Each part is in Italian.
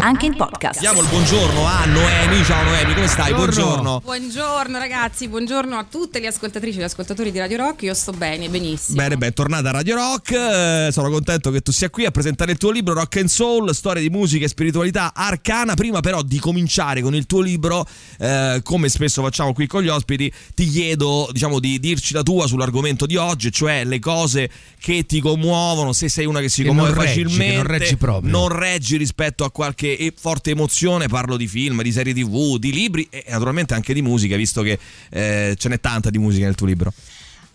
Anche in podcast. Diamo il buongiorno a Noemi. Ciao Noemi, come stai? Buongiorno. Buongiorno ragazzi, buongiorno a tutte le ascoltatrici e gli ascoltatori di Radio Rock. Io sto bene, benissimo. Bene, bene, tornata a Radio Rock. Eh, sono contento che tu sia qui a presentare il tuo libro Rock and Soul, storia di musica e spiritualità arcana. Prima però di cominciare con il tuo libro, eh, come spesso facciamo qui con gli ospiti, ti chiedo, diciamo, di dirci la tua sull'argomento di oggi, cioè le cose che ti commuovono, se sei una che si Che commuove non reggi, facilmente, che non reggi proprio. non reggi rispetto a qualche e- forte emozione, parlo di film, di serie TV, di libri e naturalmente anche di musica, visto che eh, ce n'è tanta di musica nel tuo libro.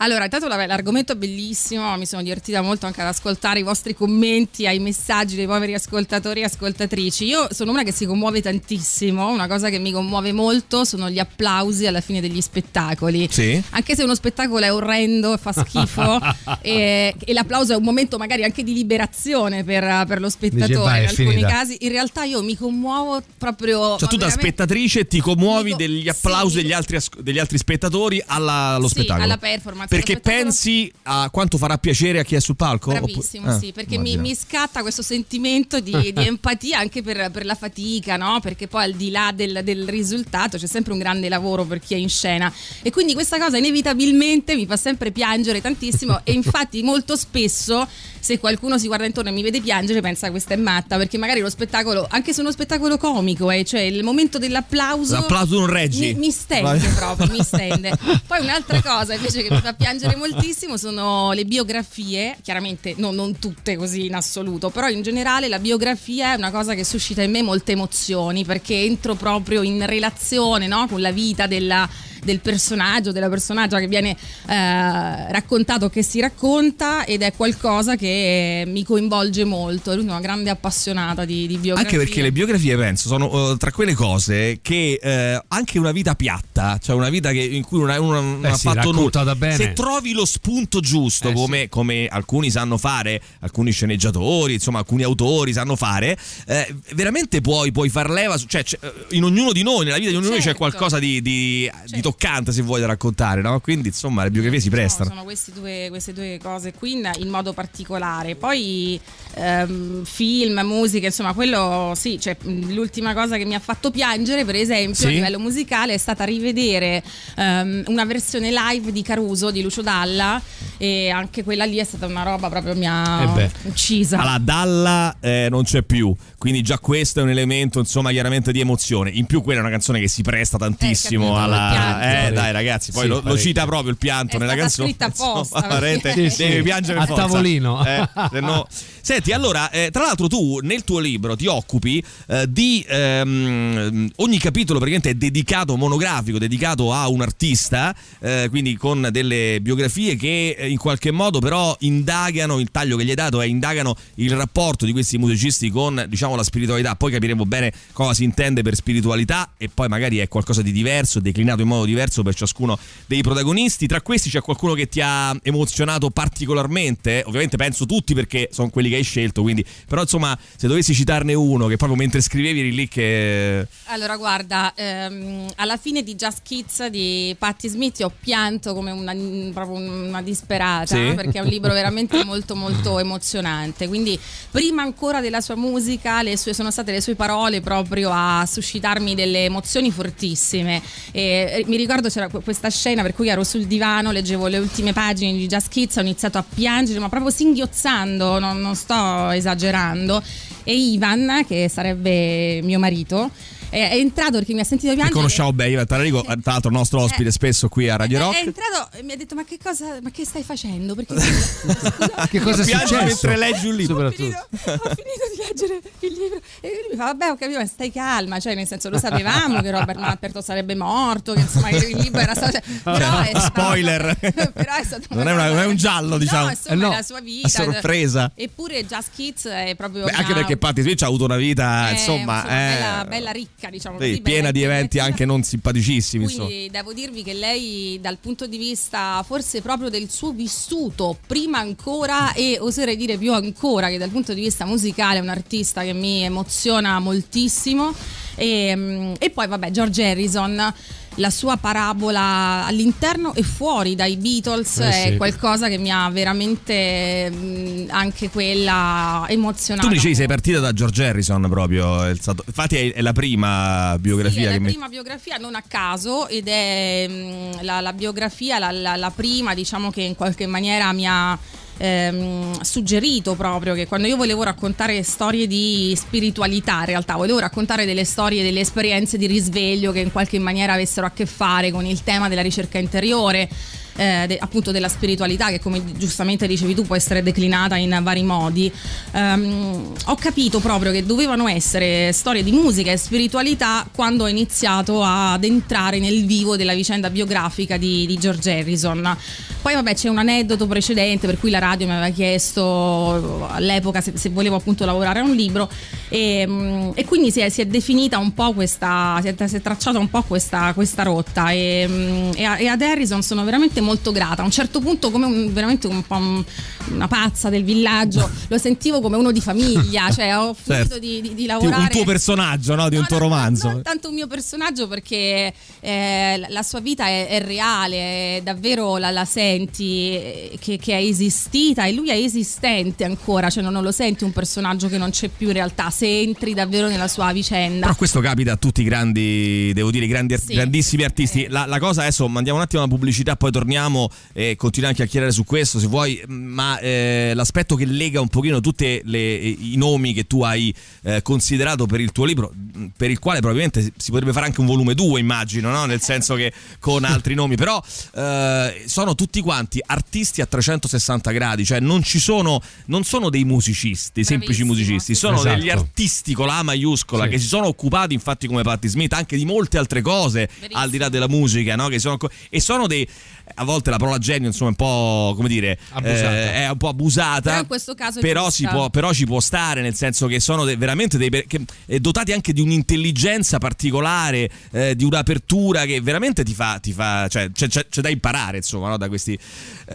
Allora, intanto la- l'argomento è bellissimo, mi sono divertita molto anche ad ascoltare i vostri commenti, ai messaggi dei poveri ascoltatori e ascoltatrici. Io sono una che si commuove tantissimo, una cosa che mi commuove molto sono gli applausi alla fine degli spettacoli. Sì. Anche se uno spettacolo è orrendo, fa schifo e, e l'applauso è un momento magari anche di liberazione per, per lo spettatore Dice, vai, in alcuni finita. casi, in realtà io mi commuovo proprio... Cioè, tu da spettatrice ti commuovi Dico, degli sì, applausi dico- degli altri, degli altri spettatori alla- allo Sì, spettacolo. alla performance, Perché pensi a quanto farà piacere a chi è sul palco? Bravissimo, Oppure- sì, eh, perché mi, mi scatta questo sentimento di, di empatia anche per, per la fatica, no? Perché poi al di là del, del risultato c'è sempre un grande lavoro per chi è in scena e quindi questa cosa inevitabilmente mi fa sempre piangere tantissimo e infatti molto spesso se qualcuno si guarda intorno e mi vede piangere pensa questa è matta perché magari lo spettacolo, anche se è uno spettacolo comico, eh, cioè il momento dell'applauso... L'applauso non reggi. Mi, mi stende Vai. proprio, mi stende. Poi un'altra cosa invece che mi fa piangere moltissimo sono le biografie, chiaramente no, non tutte così in assoluto, però in generale la biografia è una cosa che suscita in me molte emozioni perché entro proprio in relazione no, con la vita della del personaggio, della personaggia che viene eh, raccontato, che si racconta ed è qualcosa che mi coinvolge molto. Io sono una grande appassionata di, di biografie. Anche perché le biografie, penso, sono eh, tra quelle cose che eh, anche una vita piatta, cioè una vita che- in cui non, uno non Eh ha sì, fatto nulla. bene. Se trovi lo spunto giusto, Eh come, come alcuni sanno fare, alcuni sceneggiatori, insomma, alcuni autori sanno fare, eh, veramente puoi, puoi far leva. Cioè, c'è- in ognuno di noi, nella vita di ognuno di noi c'è Certo. qualcosa di, di- di Certo. Toccante, se vuoi, da raccontare, no? Quindi, insomma, le biografie si No, prestano. sono queste due, queste due cose qui in, in modo particolare. Poi ehm, film, musica, insomma, quello sì, cioè, l'ultima cosa che mi ha fatto piangere, per esempio, Sì? a livello musicale, è stata rivedere ehm, una versione live di Caruso di Lucio Dalla e anche quella lì è stata una roba proprio mi ha Eh uccisa. Allora, Dalla eh, non c'è più, quindi già questo è un elemento, insomma, chiaramente di emozione. In più, quella è una canzone che si presta tantissimo capito, alla. Eh, dai, ragazzi, poi Sì, lo, lo cita proprio il pianto È nella stata canzone. scritta apposta, Insomma, veramente perché- Sì, devi sì. piangere A forza. tavolino. Eh, se no- Senti, allora, eh, tra l'altro, tu nel tuo libro ti occupi eh, di ehm, ogni capitolo praticamente è dedicato, monografico, dedicato a un artista, eh, quindi con delle biografie che eh, in qualche modo però indagano, il taglio che gli hai dato è indagano il rapporto di questi musicisti con diciamo la spiritualità, poi capiremo bene cosa si intende per spiritualità e poi magari è qualcosa di diverso, declinato in modo diverso per ciascuno dei protagonisti. Tra questi c'è qualcuno che ti ha emozionato particolarmente, ovviamente penso tutti perché sono quelli che hai scelto, quindi però insomma se dovessi citarne uno che proprio mentre scrivevi eri lì che... Allora, guarda, ehm, alla fine di Just Kids di Patti Smith ho pianto come una, proprio una disperata Sì? perché è un libro veramente molto molto emozionante. Quindi, prima ancora della sua musica, le sue, sono state le sue parole proprio a suscitarmi delle emozioni fortissime. E, eh, mi ricordo c'era que- questa scena per cui ero sul divano, leggevo le ultime pagine di Just Kids, ho iniziato a piangere, ma proprio singhiozzando, non, non sto esagerando. E Ivan, che sarebbe mio marito, è, è entrato perché mi ha sentito Che piangere. conosciamo bene, Tararico, tra l'altro nostro ospite Eh, spesso qui a Radio È- Rock. È entrato e mi ha detto: Ma che cosa, ma che stai facendo? Perché scusa, Che cosa è successo? mentre leggi un libro. ho finito, ho finito di leggere il libro e lui mi fa vabbè ho capito ma stai calma cioè nel senso lo sapevamo che Robert Mapperto sarebbe morto che insomma che il libro era stato però è stato- Spoiler. però è stato Non è una- non è un giallo, diciamo. no, insomma Eh no, è la sua vita a sorpresa. eppure Just Kids è proprio Beh, anche una- perché Patti Smith ha avuto una vita, eh, insomma, eh, bella, bella ricca diciamo sì, così, piena di eventi anche non simpaticissimi. Quindi devo dirvi che lei dal punto di vista forse proprio del suo vissuto, prima ancora e oserei dire più ancora che dal punto di vista musicale è un artista che mi emoziona moltissimo. E, mm, e poi vabbè George Harrison la sua parabola all'interno e fuori dai Beatles Eh, è sì. qualcosa che mi ha veramente mh, anche quella emozionata. Tu dicevi sei partita da George Harrison proprio. è stato- infatti è, è la prima biografia Sì, è che la mi. prima biografia non a caso ed è mh, la, la biografia, la, la- la prima diciamo che in qualche maniera mi ha ehm, suggerito proprio che quando io volevo raccontare storie di spiritualità in realtà volevo raccontare delle storie, delle esperienze di risveglio che in qualche maniera avessero a che fare con il tema della ricerca interiore. Eh, de- appunto della spiritualità che come giustamente dicevi tu può essere declinata in vari modi. Ehm, ho capito proprio che dovevano essere storie di musica e spiritualità quando ho iniziato ad entrare nel vivo della vicenda biografica di, di George Harrison. Poi vabbè c'è un aneddoto precedente per cui la radio mi aveva chiesto all'epoca se, se volevo appunto lavorare a un libro e, mm, e quindi si è, si è definita un po' questa si è, si è tracciata un po' questa, questa rotta e, mm, e a- e ad Harrison sono veramente molto grata a un certo punto come un- veramente un po' un- una pazza del villaggio lo sentivo come uno di famiglia cioè ho finito Certo. di, di- di lavorare un tuo personaggio, no? Di un No, tuo no, romanzo. Non tanto un mio personaggio perché eh, la- sua vita è, è reale, è davvero la, la senti eh, che, che è esistita e lui è esistente ancora, cioè non, non lo senti un personaggio che non c'è più in realtà, se entri davvero nella sua vicenda. Però questo capita a tutti i grandi, devo dire, i grandi, Sì. grandissimi artisti. La, la cosa adesso mandiamo un attimo la pubblicità, poi torniamo e continuiamo a chiacchierare su questo se vuoi. Ma eh, l'aspetto che lega un pochino tutti i nomi che tu hai eh, considerato per il tuo libro, per il quale probabilmente si potrebbe fare anche un volume 2, immagino, no? nel senso che con altri nomi, però eh, sono tutti quanti artisti a 360 gradi, cioè non ci sono, non sono dei musicisti, semplici Bravissimo, musicisti, sì, sono sì. degli Esatto. artisti con la A maiuscola Sì. che si sono occupati infatti come Patti Smith anche di molte altre cose Verissimo. al di là della musica no? che sono, e sono dei a volte la parola genio insomma è un po' come dire Abusata. eh, è un po' abusata Però in questo caso però, può, però ci può stare nel senso che sono de- veramente dei che- eh, dotati anche di un'intelligenza particolare eh, di un'apertura che veramente ti fa, ti fa cioè c'è, c'è- c'è da imparare insomma no? da, questi,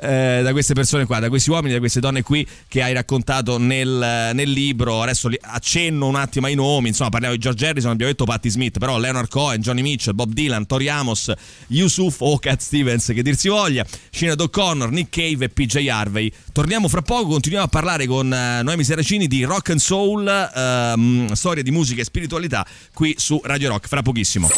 eh, da queste persone qua da questi uomini da queste donne qui che hai raccontato nel, nel libro adesso li- accenno un attimo ai nomi insomma parliamo di George Harrison abbiamo detto Patti Smith però Leonard Cohen Johnny Mitchell Bob Dylan Tori Amos Yusuf o Cat Stevens che dir si voglia Sinead O'Connor Nick Cave e PJ Harvey torniamo fra poco continuiamo a parlare con eh, Noemi Seracini di rock and soul ehm, storia di musica e spiritualità qui su Radio Rock fra pochissimo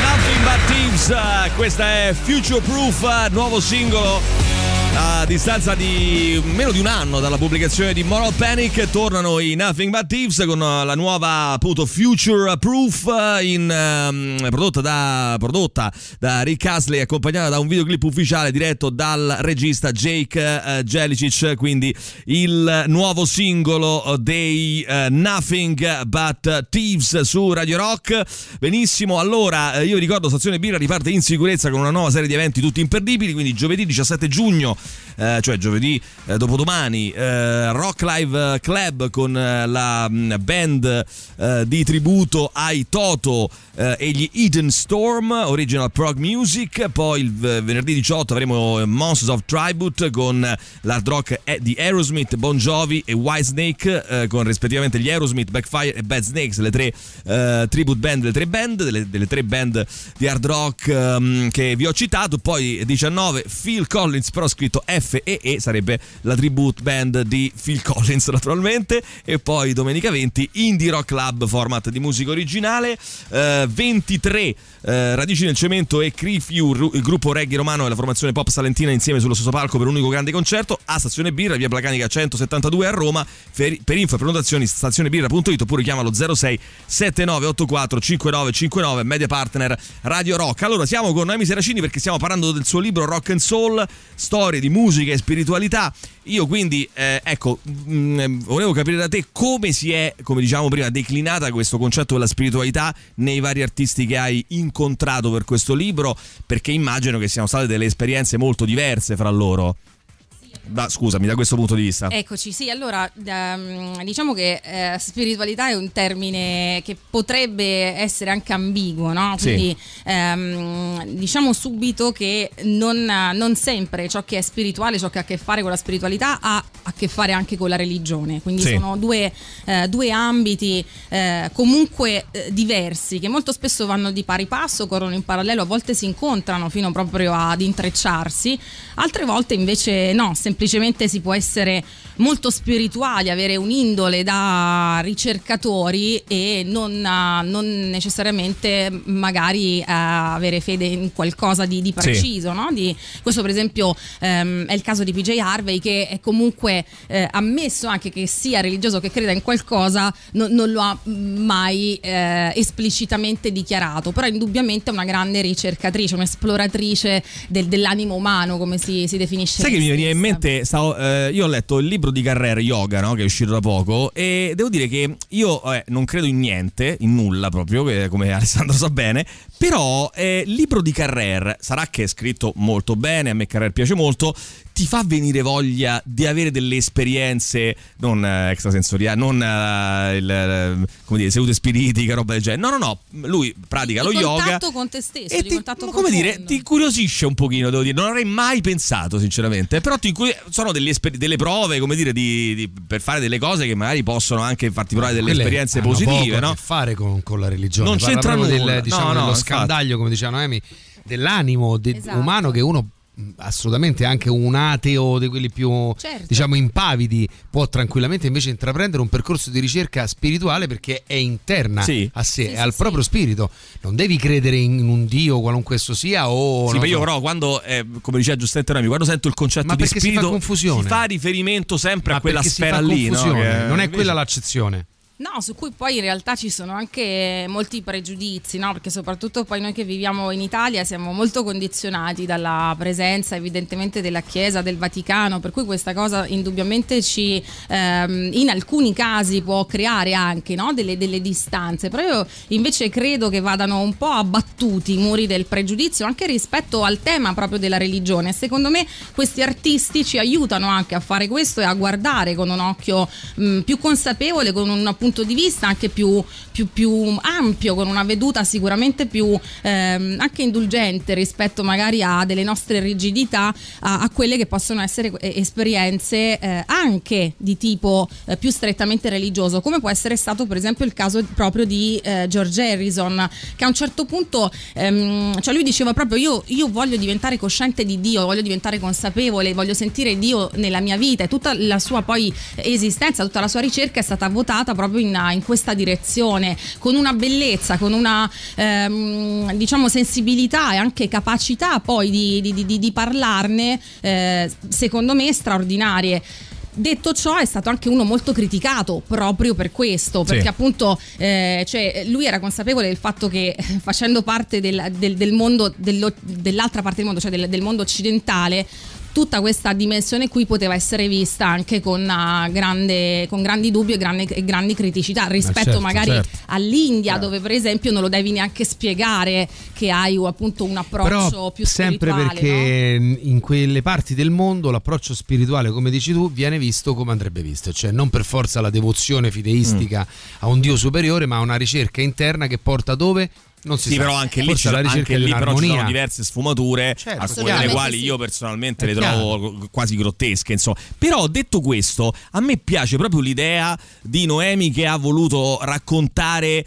Nothing But Thieves, eh, questa è Future Proof, eh, nuovo singolo. A distanza di meno di un anno dalla pubblicazione di Moral Panic tornano i Nothing But Thieves con eh, la nuova appunto Future Proof eh, in, ehm, prodotta, da, prodotta da Rick Astley accompagnata da un videoclip ufficiale diretto dal regista Jake eh, Jelicic quindi il nuovo singolo dei eh, Nothing But Thieves su Radio Rock. Benissimo allora io ricordo Stazione Birra riparte in sicurezza con una nuova serie di eventi tutti imperdibili. Quindi giovedì 17 giugno eh, cioè giovedì eh, dopodomani eh, Rock Live Club con eh, la mh, band eh, di tributo ai Toto eh, e gli Eden Storm Original Prog Music. Poi il venerdì 18 avremo Monsters of Tribute con l'hard rock di Aerosmith, Bon Jovi e Whitesnake con rispettivamente gli Aerosmith, Backfire e Bad Snakes le tre tribute band delle tre band delle, delle tre band di hard rock ehm, che vi ho citato. Poi 19 Phil Collins però scritto F e E sarebbe la tribute band di Phil Collins naturalmente. E poi domenica 20 Indie Rock Club format di musica originale. Eh, 23 eh, Radici nel Cemento e Crifiu il gruppo reggae romano e la formazione pop salentina insieme sullo stesso palco per un unico grande concerto. A Stazione Birra via Placanica 172 a Roma. Per, per info e prenotazioni stazionebirra.it oppure chiamalo 06 7984 5959 media partner Radio Rock. Allora siamo con Noemi Seracini perché stiamo parlando del suo libro Rock and Soul storie di musica e spiritualità. Io quindi eh, ecco mh, volevo capire da te come si è come diciamo prima declinata questo concetto della spiritualità nei vari artisti che hai incontrato per questo libro perché immagino che siano state delle esperienze molto diverse fra loro da, scusami, da questo punto di vista. Eccoci, sì, allora ehm, diciamo che eh, spiritualità è un termine che potrebbe essere anche ambiguo, no? Quindi Sì. ehm, diciamo subito che non, non sempre ciò che è spirituale, ciò che ha a che fare con la spiritualità ha a che fare anche con la religione, quindi Sì. sono due, eh, due ambiti eh, comunque eh, diversi che molto spesso vanno di pari passo, corrono in parallelo, a volte si incontrano fino proprio ad intrecciarsi, altre volte invece no, semplicemente si può essere molto spirituali, avere un'indole da ricercatori e non, eh, non necessariamente magari eh, avere fede in qualcosa di, di preciso. no? Di- questo per esempio ehm, è il caso di PJ Harvey che è comunque eh, ammesso anche che sia religioso, che creda in qualcosa, no- non lo ha mai eh, esplicitamente dichiarato, però indubbiamente è una grande ricercatrice, un'esploratrice del- dell'animo umano come si, si definisce. Sai che mi veniva in stessa. Mente, stavo, eh, io ho letto il libro di Carrera Yoga, no, che è uscito da poco, e devo dire che io eh, non credo in niente, in nulla proprio, come Alessandro sa bene, però eh, il libro di Carrera, sarà che è scritto molto bene, a me Carrera piace molto, ti fa venire voglia di avere delle esperienze non eh, extrasensoriali, non eh, il, eh, come dire, sedute spiritiche, roba del genere. No, no, no, lui pratica Di lo yoga. contatto con te stesso, e ti, contatto come dire, profondo. ti incuriosisce un pochino, devo dire. Non avrei mai pensato, sinceramente. Però sono delle, esper- delle prove, come dire, di- di- per fare delle cose che magari possono anche farti provare delle Quelle esperienze positive, poco no? a che fare con, con la religione. Non Parla c'entra nulla. Del, diciamo, No, no. Scandaglio, come diceva Noemi, dell'animo de- Esatto. umano che uno assolutamente anche un ateo di quelli più Certo. diciamo impavidi può tranquillamente invece intraprendere un percorso di ricerca spirituale perché è interna Sì. a sé, Sì, è sì, al sì. proprio spirito non devi credere in un dio qualunque esso sia o Sì, ma io so. però quando, eh, come diceva giustamente Rami, quando sento il concetto Ma di perché si fa spirito confusione? si fa riferimento sempre Ma a quella sfera lì, no? non è invece- quella l'accezione No, su cui poi in realtà ci sono anche molti pregiudizi, no? perché soprattutto poi noi che viviamo in Italia siamo molto condizionati dalla presenza evidentemente della Chiesa, del Vaticano, per cui questa cosa indubbiamente ci ehm, in alcuni casi può creare anche no? delle, delle distanze, però io invece credo che vadano un po' abbattuti i muri del pregiudizio anche rispetto al tema proprio della religione. Secondo me questi artisti ci aiutano anche a fare questo e a guardare con un occhio mh, più consapevole, con un punto di vista anche più, più- più ampio, con una veduta sicuramente più ehm, anche indulgente rispetto magari a delle nostre rigidità, a, a quelle che possono essere esperienze eh, anche di tipo eh, più strettamente religioso, come può essere stato per esempio il caso proprio di eh, George Harrison, che a un certo punto, ehm, cioè lui diceva proprio io, io voglio diventare cosciente di Dio, voglio diventare consapevole, voglio sentire Dio nella mia vita e tutta la sua poi esistenza, tutta la sua ricerca è stata votata proprio in, in questa direzione, con una bellezza, con una ehm, diciamo sensibilità e anche capacità poi di, di- di- di parlarne, eh, secondo me straordinarie. Detto ciò, è stato anche uno molto criticato proprio per questo, perché Sì. appunto eh, cioè, lui era consapevole del fatto che eh, facendo parte del, del- del mondo, dell'altra parte del mondo, cioè del, del mondo occidentale, tutta questa dimensione qui poteva essere vista anche con, ah, grande- con grandi dubbi e grandi, e grandi criticità rispetto certo, magari certo. all'India dove per esempio non lo devi neanche spiegare che hai appunto un approccio però più sempre spirituale. no? perché in quelle parti del mondo l'approccio spirituale come dici tu viene visto come andrebbe visto cioè non per forza la devozione fideistica Mm. a un dio superiore ma una ricerca interna che porta dove non si Sì, sa però anche lì, ricerca anche lì però ci sono diverse sfumature, Certo, alcune delle assolutamente quali sì. io personalmente È le chiaro. trovo quasi grottesche. Insomma. Però detto questo, a me piace proprio l'idea di Noemi che ha voluto raccontare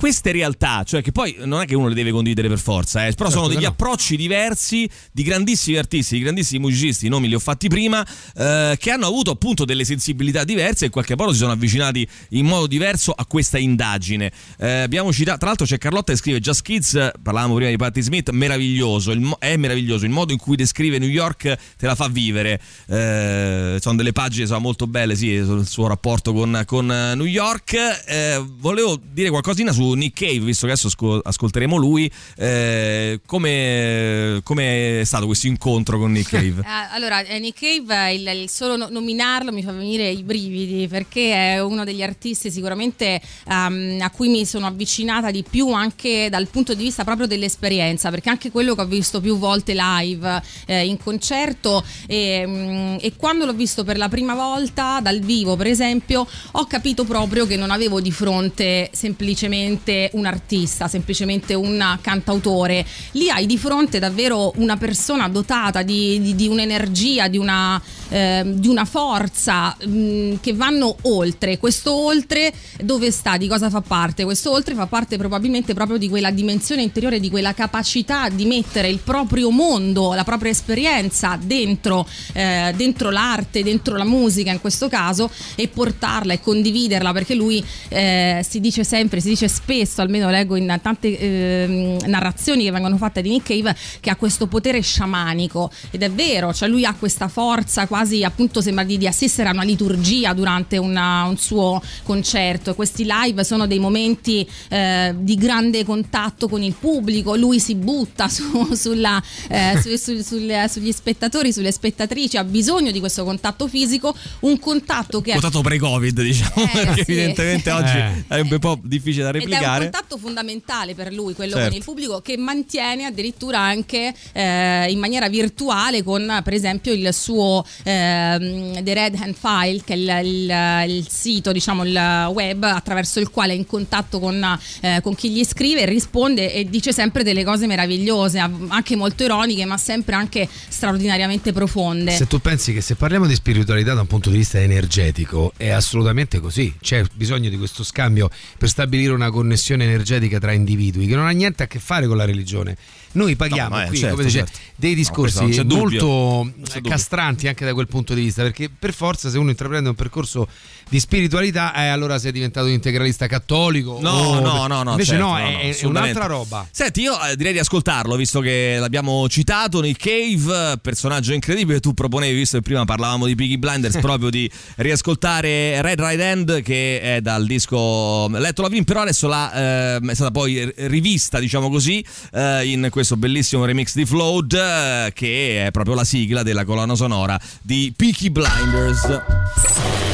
queste realtà, cioè che poi non è che uno le deve condividere per forza, eh, però Certo sono degli no. approcci diversi di grandissimi artisti, di grandissimi musicisti, i nomi li ho fatti prima, eh, che hanno avuto appunto delle sensibilità diverse e in qualche modo si sono avvicinati in modo diverso a questa indagine. Eh, abbiamo citato, tra l'altro c'è Carlotta che scrive Just Kids, parlavamo prima di Patti Smith, meraviglioso, il è meraviglioso, il modo in cui descrive New York te la fa vivere, Eh, sono delle pagine sono molto belle, sì, sul suo rapporto con, con, New York. Eh, volevo dire qualcosina su Nick Cave, visto che adesso ascol- ascolteremo lui. Eh, come, come è stato questo incontro con Nick Cave? Eh, allora, eh, Nick Cave, il, il solo no- nominarlo mi fa venire i brividi perché è uno degli artisti sicuramente ehm, a cui mi sono avvicinata di più anche dal punto di vista proprio dell'esperienza, perché anche quello che ho visto più volte live eh, in concerto e, mm, e quando l'ho visto per la prima volta dal vivo, per esempio, ho capito proprio che non avevo di fronte semplicemente un artista, semplicemente un cantautore. Lì hai di fronte davvero una persona dotata di, di- di un'energia, di una, eh, di una forza mh, che vanno oltre. Questo oltre dove sta? Di cosa fa parte? Questo oltre fa parte probabilmente proprio di quella dimensione interiore, di quella capacità di mettere il proprio mondo, la propria esperienza dentro, eh, dentro l'arte, dentro la musica in questo caso e portarla e condividerla perché lui eh, si dice sempre, si dice spesso, almeno leggo in tante ehm, narrazioni che vengono fatte di Nick Cave, che ha questo potere sciamanico ed è vero, cioè lui ha questa forza quasi appunto sembra di, di assistere a una liturgia durante una- un suo concerto e questi live sono dei momenti eh, di grande contatto con il pubblico, lui si butta su- sulla, eh, su- su- sul- sugli spettatori, sulle spettatrici, ha bisogno di questo contatto fisico, un contatto che è Contatto pre-Covid, diciamo, Eh, perché sì. evidentemente oggi Eh. è un po' difficile da ed è un replicare. contatto fondamentale per lui, quello Certo. con il pubblico, che mantiene addirittura anche eh, in maniera virtuale con per esempio il suo ehm, The Red Hand File, che è il, il- il sito, diciamo il web attraverso il quale è in contatto con, eh, con chi gli scrive, risponde e dice sempre delle cose meravigliose, anche molto ironiche, ma sempre anche straordinariamente profonde. Se tu pensi che se parliamo di spiritualità da un punto di vista energetico è assolutamente così, c'è bisogno di questo scambio per stabilire una connessione energetica tra individui che non ha niente a che fare con la religione. Noi paghiamo No, qui, certo, come dice, certo. dei No, questo discorsi dubbio. molto castranti anche da quel punto di vista, perché per forza se uno intraprende un percorso di spiritualità eh, allora sei diventato un integralista cattolico. No, o- no, no, no. Invece certo, no, è, no, è un'altra roba. Senti, io eh, direi di ascoltarlo, visto che l'abbiamo citato, Nick Cave, personaggio incredibile. Tu proponevi, visto che prima parlavamo di Piggy Blinders, proprio di riascoltare Red Right Hand, che è dal disco Letto Lavin, però adesso l'ha, ehm, è stata poi rivista, diciamo così, eh, in questo bellissimo remix di Float, eh, che è proprio la sigla della colonna sonora di Peaky Blinders.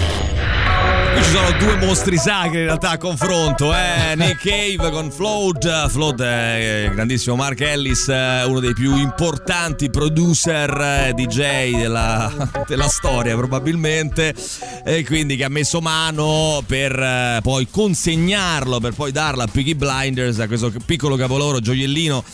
Qui ci sono due mostri sacri in realtà a confronto, eh? Nick Cave con Float. Float è grandissimo Mark Ellis, eh, uno dei più importanti producer eh, DJ della, della storia probabilmente, e quindi che ha messo mano per eh, poi consegnarlo, per poi darlo a Peaky Blinders, a questo piccolo capolavoro gioiellino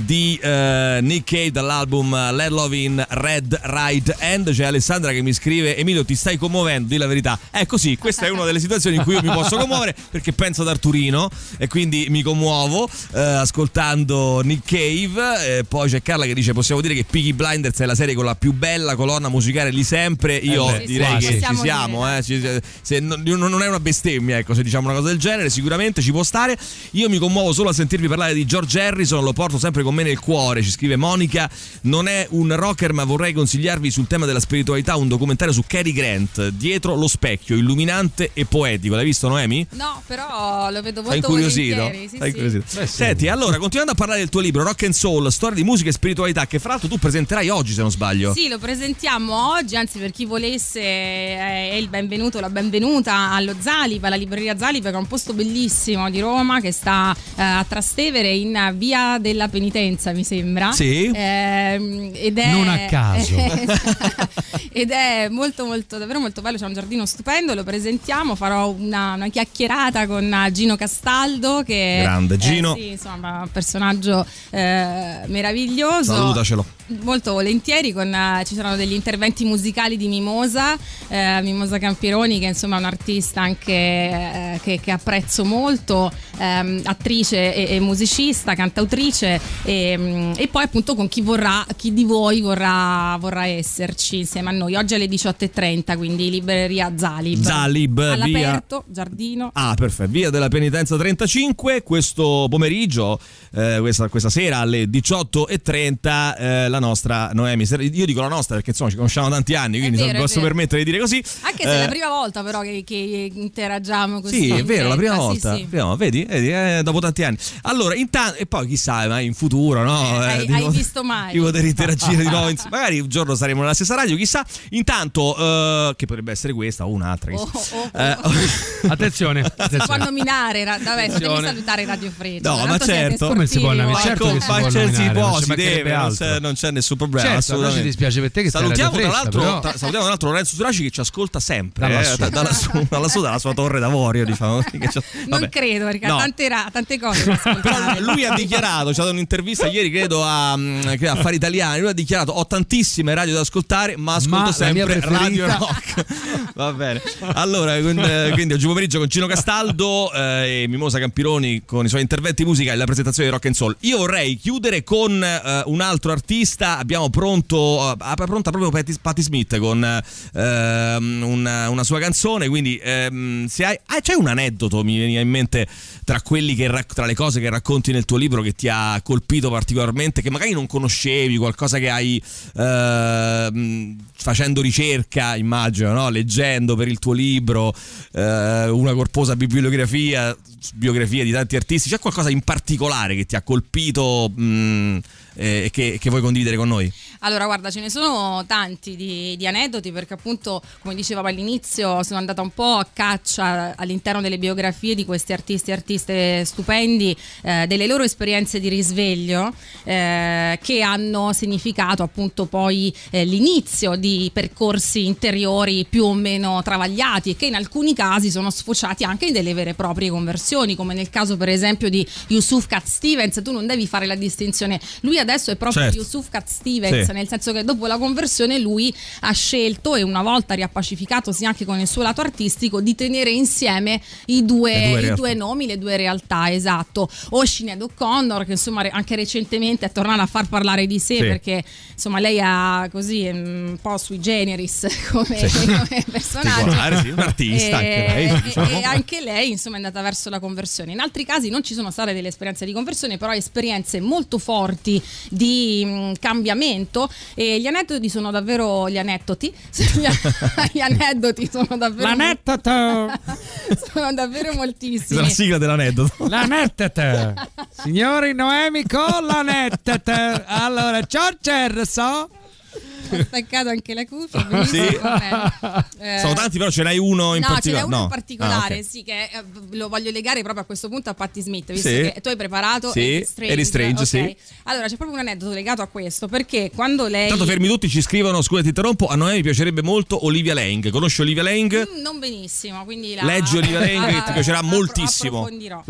di Nick Cave dall'album Let Love in Red Right Hand. C'è Alessandra che mi scrive: Emilio, ti stai commuovendo, di la verità. È così, questa è una delle situazioni in cui io mi posso commuovere perché penso ad Arturino e quindi mi commuovo eh, ascoltando Nick Cave. Eh, poi c'è Carla che dice: Possiamo dire che Peaky Blinders è la serie con la più bella colonna musicale di sempre. Io Eh beh, direi quasi. che ci siamo, eh, ci- se non, non è una bestemmia, ecco, se diciamo una cosa del genere, sicuramente ci può stare. Io mi commuovo solo a sentirvi parlare di George Harrison, lo porto sempre con me nel cuore, ci scrive Monica. Non è un rocker, ma vorrei consigliarvi sul tema della spiritualità un documentario su Cary Grant, Dietro lo specchio, illuminante e poetico. L'hai visto Noemi? No, però lo vedo molto incuriosito? volentieri, sì, Sei sì. incuriosito. Beh, sì. Senti, allora, continuando a parlare del tuo libro Rock and Soul, storia di musica e spiritualità, che fra l'altro tu presenterai oggi, se non sbaglio. Sì, lo presentiamo oggi, anzi per chi volesse eh, è il benvenuto, la benvenuta allo Zalipa, alla libreria Zalipa che è un posto bellissimo di Roma che sta eh, a Trastevere in via della penitenza mi sembra. Sì. Ehm, ed è, Non a caso. ed è molto molto davvero molto bello, c'è un giardino stupendo, lo presentiamo, farò una, una chiacchierata con Gino Castaldo che Grande eh, Gino. sì, insomma, un personaggio eh, meraviglioso Salutacelo. Molto volentieri con, eh, ci saranno degli interventi musicali di Mimosa eh, Mimosa Campironi che insomma è un'artista anche eh, che, che apprezzo molto ehm, attrice e, e musicista cantautrice e, mm, e poi appunto con chi vorrà chi di voi vorrà, vorrà esserci insieme a noi oggi alle 18.30, quindi libreria Zalib. Zalib, via. All'aperto, giardino. Ah, perfetto. Via della Penitenza 35. Questo pomeriggio, eh, questa, questa sera alle 18.30, eh, la nostra Noemi. Io dico la nostra perché insomma ci conosciamo da tanti anni, quindi vero, posso permettere di dire così. Anche se è Eh, la prima volta però che, che interagiamo così. Sì, è vero, la prima volta. sì, sì. Prima vedi, vedi, eh, dopo tanti anni. Allora, intanto, e poi chissà, ma in futuro, no? Eh, hai- di hai poter- visto mai? Di poter interagire di nuovo. Magari un giorno saremo nella stessa radio, chissà. Intanto, eh, che potrebbe essere questa o un'altra. chissà. Oh, oh, oh. Eh, Attenzione, Si può attenzione. nominare, ra- vabbè, devi Attenzione. salutare Radio Freccia. No, ma certo. Come si può nominare? Certo si ma può si può, deve, non altro. c'è, non c'è nessun problema. Certo, assolutamente. ci dispiace per te che salutiamo, tra però- tra- salutiamo tra l'altro Lorenzo Suraci che ci ascolta sempre Dalla eh, sua. da- dalla, su- dalla sua, dalla sua torre d'avorio, diciamo. Non credo, perché No. tante, ra- tante cose Però lui ha dichiarato, c'è stata un'intervista ieri credo a, mm, a Affari Italiani, lui ha dichiarato ho tantissime radio da ascoltare ma ascolto Ma sempre Radio Rock. Va bene. Allora, eh, quindi oggi pomeriggio con Cino Castaldo eh, e Mimosa Campironi con i suoi interventi musicali, la presentazione di Rock and Soul. Io vorrei chiudere con eh, un altro artista, abbiamo pronto, eh, pronta proprio Patti, Patti Smith con ehm, una, una sua canzone, quindi ehm, se hai, ah, c'è un aneddoto, mi veniva in mente, tra, che, tra le cose che racconti nel tuo libro che ti ha colpito particolarmente, che magari non conoscevi, qualcosa che hai ehm, facendo ricerca, immagino, no? leggendo per il tuo libro, eh, una corposa bibliografia, biografie di tanti artisti, c'è qualcosa in particolare che ti ha colpito mh, eh, che, che vuoi condividere con noi? Allora, guarda, ce ne sono tanti di, di aneddoti perché appunto, come dicevamo all'inizio, sono andata un po' a caccia all'interno delle biografie di questi artisti e artiste stupendi, eh, delle loro esperienze di risveglio eh, che hanno significato appunto poi eh, l'inizio di percorsi interiori più o meno travagliati e che in alcuni casi sono sfociati anche in delle vere e proprie conversioni, come nel caso per esempio di Yusuf Cat Stevens, tu non devi fare la distinzione, lui adesso è proprio Certo. Yusuf Cat Stevens, Sì. Nel senso che dopo la conversione lui ha scelto e una volta riappacificatosi anche con il suo lato artistico di tenere insieme i due, due i due nomi, le due realtà, esatto. O Sinead O'Connor che insomma anche recentemente è tornata a far parlare di sé Sì. perché insomma lei ha così mm, un po' sui generis come, Sì. come personaggio. Particolare, sì, un artista anche lei, E- diciamo. e anche lei insomma è andata verso la conversione. In altri casi non ci sono state delle esperienze di conversione, però esperienze molto forti di mh, cambiamento e gli aneddoti sono davvero gli aneddoti. Gli, aneddoti sono davvero L'aneddoto! sono davvero moltissimi. La sigla dell'aneddoto. L'aneddoto! Signori Noemi con l'aneddoto! Allora, ciao Gerso! Ho staccato anche la cuffia, Sì. Eh, Sono tanti, però ce n'hai uno in no, ce n'è particolare. uno No. in particolare, Ah, ok. sì, che eh, lo voglio legare proprio a questo punto a Patti Smith, visto Sì. che tu hai preparato Sì, Strange. Eddie Strange, ok. sì. Allora, c'è proprio un aneddoto legato a questo, perché quando lei... Tanto fermi tutti, ci scrivono, scusa ti interrompo, a Noemi piacerebbe molto Olivia Lang. Conosci Olivia Lang? Mm, Non benissimo, quindi la... Leggi Olivia Lang che ti piacerà moltissimo. approfondirò.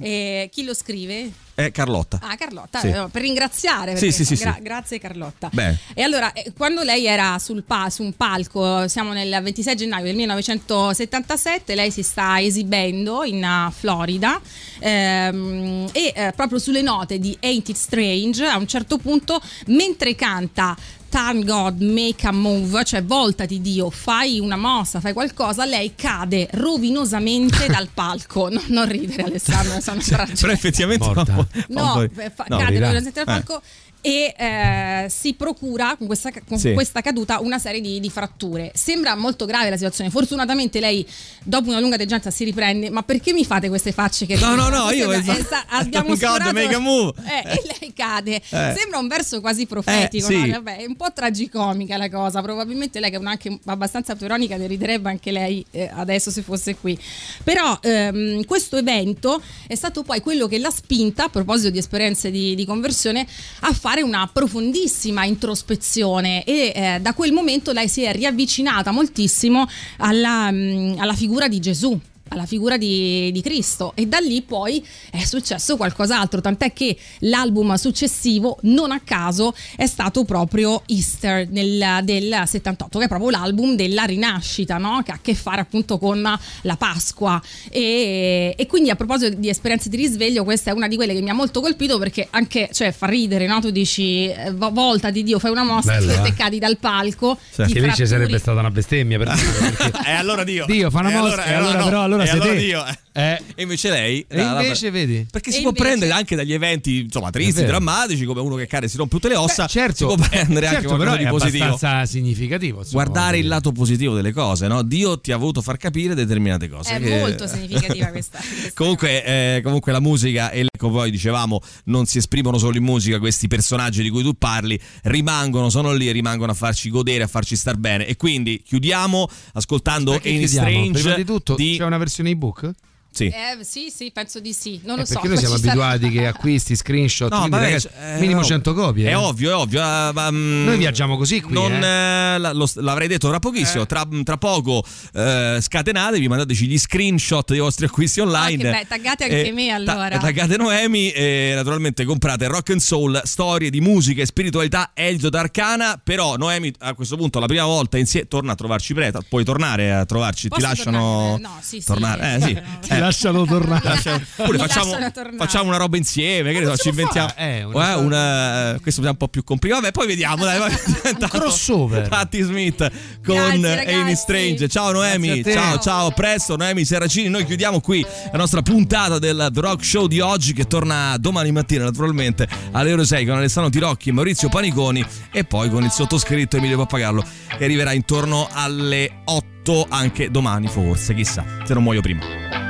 Eh, chi lo scrive? Carlotta. Ah, Carlotta, Sì. eh, per ringraziare. Sì, sì, sì, gra- sì. Grazie Carlotta. Beh. E allora, eh, quando lei era sul pa- su un palco, siamo nel 26 gennaio del 1977, lei si sta esibendo in uh, Florida ehm, e eh, proprio sulle note di Ain't It Strange, a un certo punto, mentre canta Turn God, make a move, cioè voltati Dio, fai una mossa, fai qualcosa, lei cade rovinosamente dal palco. No, non ridere Alessandro, sono tragica. Però effettivamente Morta. No, eh, fa- no, cade rovinosamente dal Eh. E eh, si procura con, questa, con Sì. questa caduta una serie di, di fratture. Sembra molto grave la situazione. Fortunatamente lei, dopo una lunga degenza, si riprende. Ma perché mi fate queste facce che No, no, no, io Sembra- sta- abbiamo sforato- make a move. Eh, e lei cade. Eh. Sembra un verso quasi profetico. Eh, sì. no? Vabbè, è un po' tragicomica la cosa. Probabilmente lei, che è anche abbastanza autoironica, ne riderebbe anche lei eh, adesso se fosse qui. Però ehm, questo evento è stato poi quello che l'ha spinta, a proposito di esperienze di, di conversione, a fare una profondissima introspezione e eh, da quel momento lei si è riavvicinata moltissimo alla, mm, alla figura di Gesù. Alla figura di, di Cristo e da lì poi è successo qualcos'altro, tant'è che l'album successivo, non a caso, è stato proprio Easter nel, del 78, che è proprio l'album della rinascita, no? che ha a che fare appunto con la Pasqua. E, e, quindi a proposito di esperienze di risveglio, questa è una di quelle che mi ha molto colpito perché anche, cioè, fa ridere, no? tu dici eh, volta di Dio, fai una mossa Bella, e eh? cadi dal palco. Sì. Che invece fratturi. sarebbe stata una bestemmia per perché E allora Dio. Dio fa una E mossa e allora no. però allora E sei allora te. Dio. Eh. E invece lei. E invece vedi? Perché E si può invece- prendere anche dagli eventi insomma tristi, drammatici, come uno che cade e si rompe tutte le ossa. Beh, certo, si può prendere anche certo, qualcosa però di è positivo. abbastanza significativo. insomma, Guardare il lato positivo delle cose, no? Dio ti ha voluto far capire determinate cose. È che- molto significativa questa. questa Comunque, eh, comunque la musica e ecco poi dicevamo non si esprimono solo in musica questi personaggi di cui tu parli rimangono sono lì e rimangono a farci godere a farci star bene e quindi chiudiamo ascoltando chiudiamo? Strange Prima di tutto di- c'è una versione ebook? Sì. Eh, sì, sì, penso di sì. Non lo Eh, so. perché noi siamo ci sarà- abituati che acquisti, screenshot, No, vabbè, ragazzi, eh, minimo no. 100 copie. È eh. ovvio, è ovvio. eh, ma, mm, Noi viaggiamo così qui, Non, eh. eh, lo- l'avrei detto tra pochissimo. Eh. Tra, tra poco eh, scatenatevi, mandateci gli screenshot dei vostri acquisti online. Ah, che beh, taggate anche Eh, me, ta- allora. taggate Noemi e naturalmente comprate rock and soul, storie di musica e spiritualità, Elio d'Arcana. Però Noemi a questo punto la prima volta insieme torna a trovarci preta. Puoi tornare a trovarci, Posso ti lasciano tornare? No, sì, sì. tornare. Eh, sì. Ti lasciano tornare. Lascia- Oppure Mi facciamo, lasciano tornare. facciamo una roba insieme, che ne so, ci inventiamo. Eh, Eh, una- una- questo è un po' più complicato. Vabbè, poi vediamo. Dai, vai. Intanto, crossover. Patti Smith con. Amy Strange. Ciao Noemi, ciao, ciao, a presto. Noemi Serracini. Noi chiudiamo qui la nostra puntata del The Rock Show di oggi, che torna domani mattina, naturalmente, alle ore 6 con Alessandro Tirocchi e Maurizio Paniconi. E poi con il sottoscritto Emilio Pappagallo, che arriverà intorno alle 8 anche domani, forse, chissà, se non muoio prima.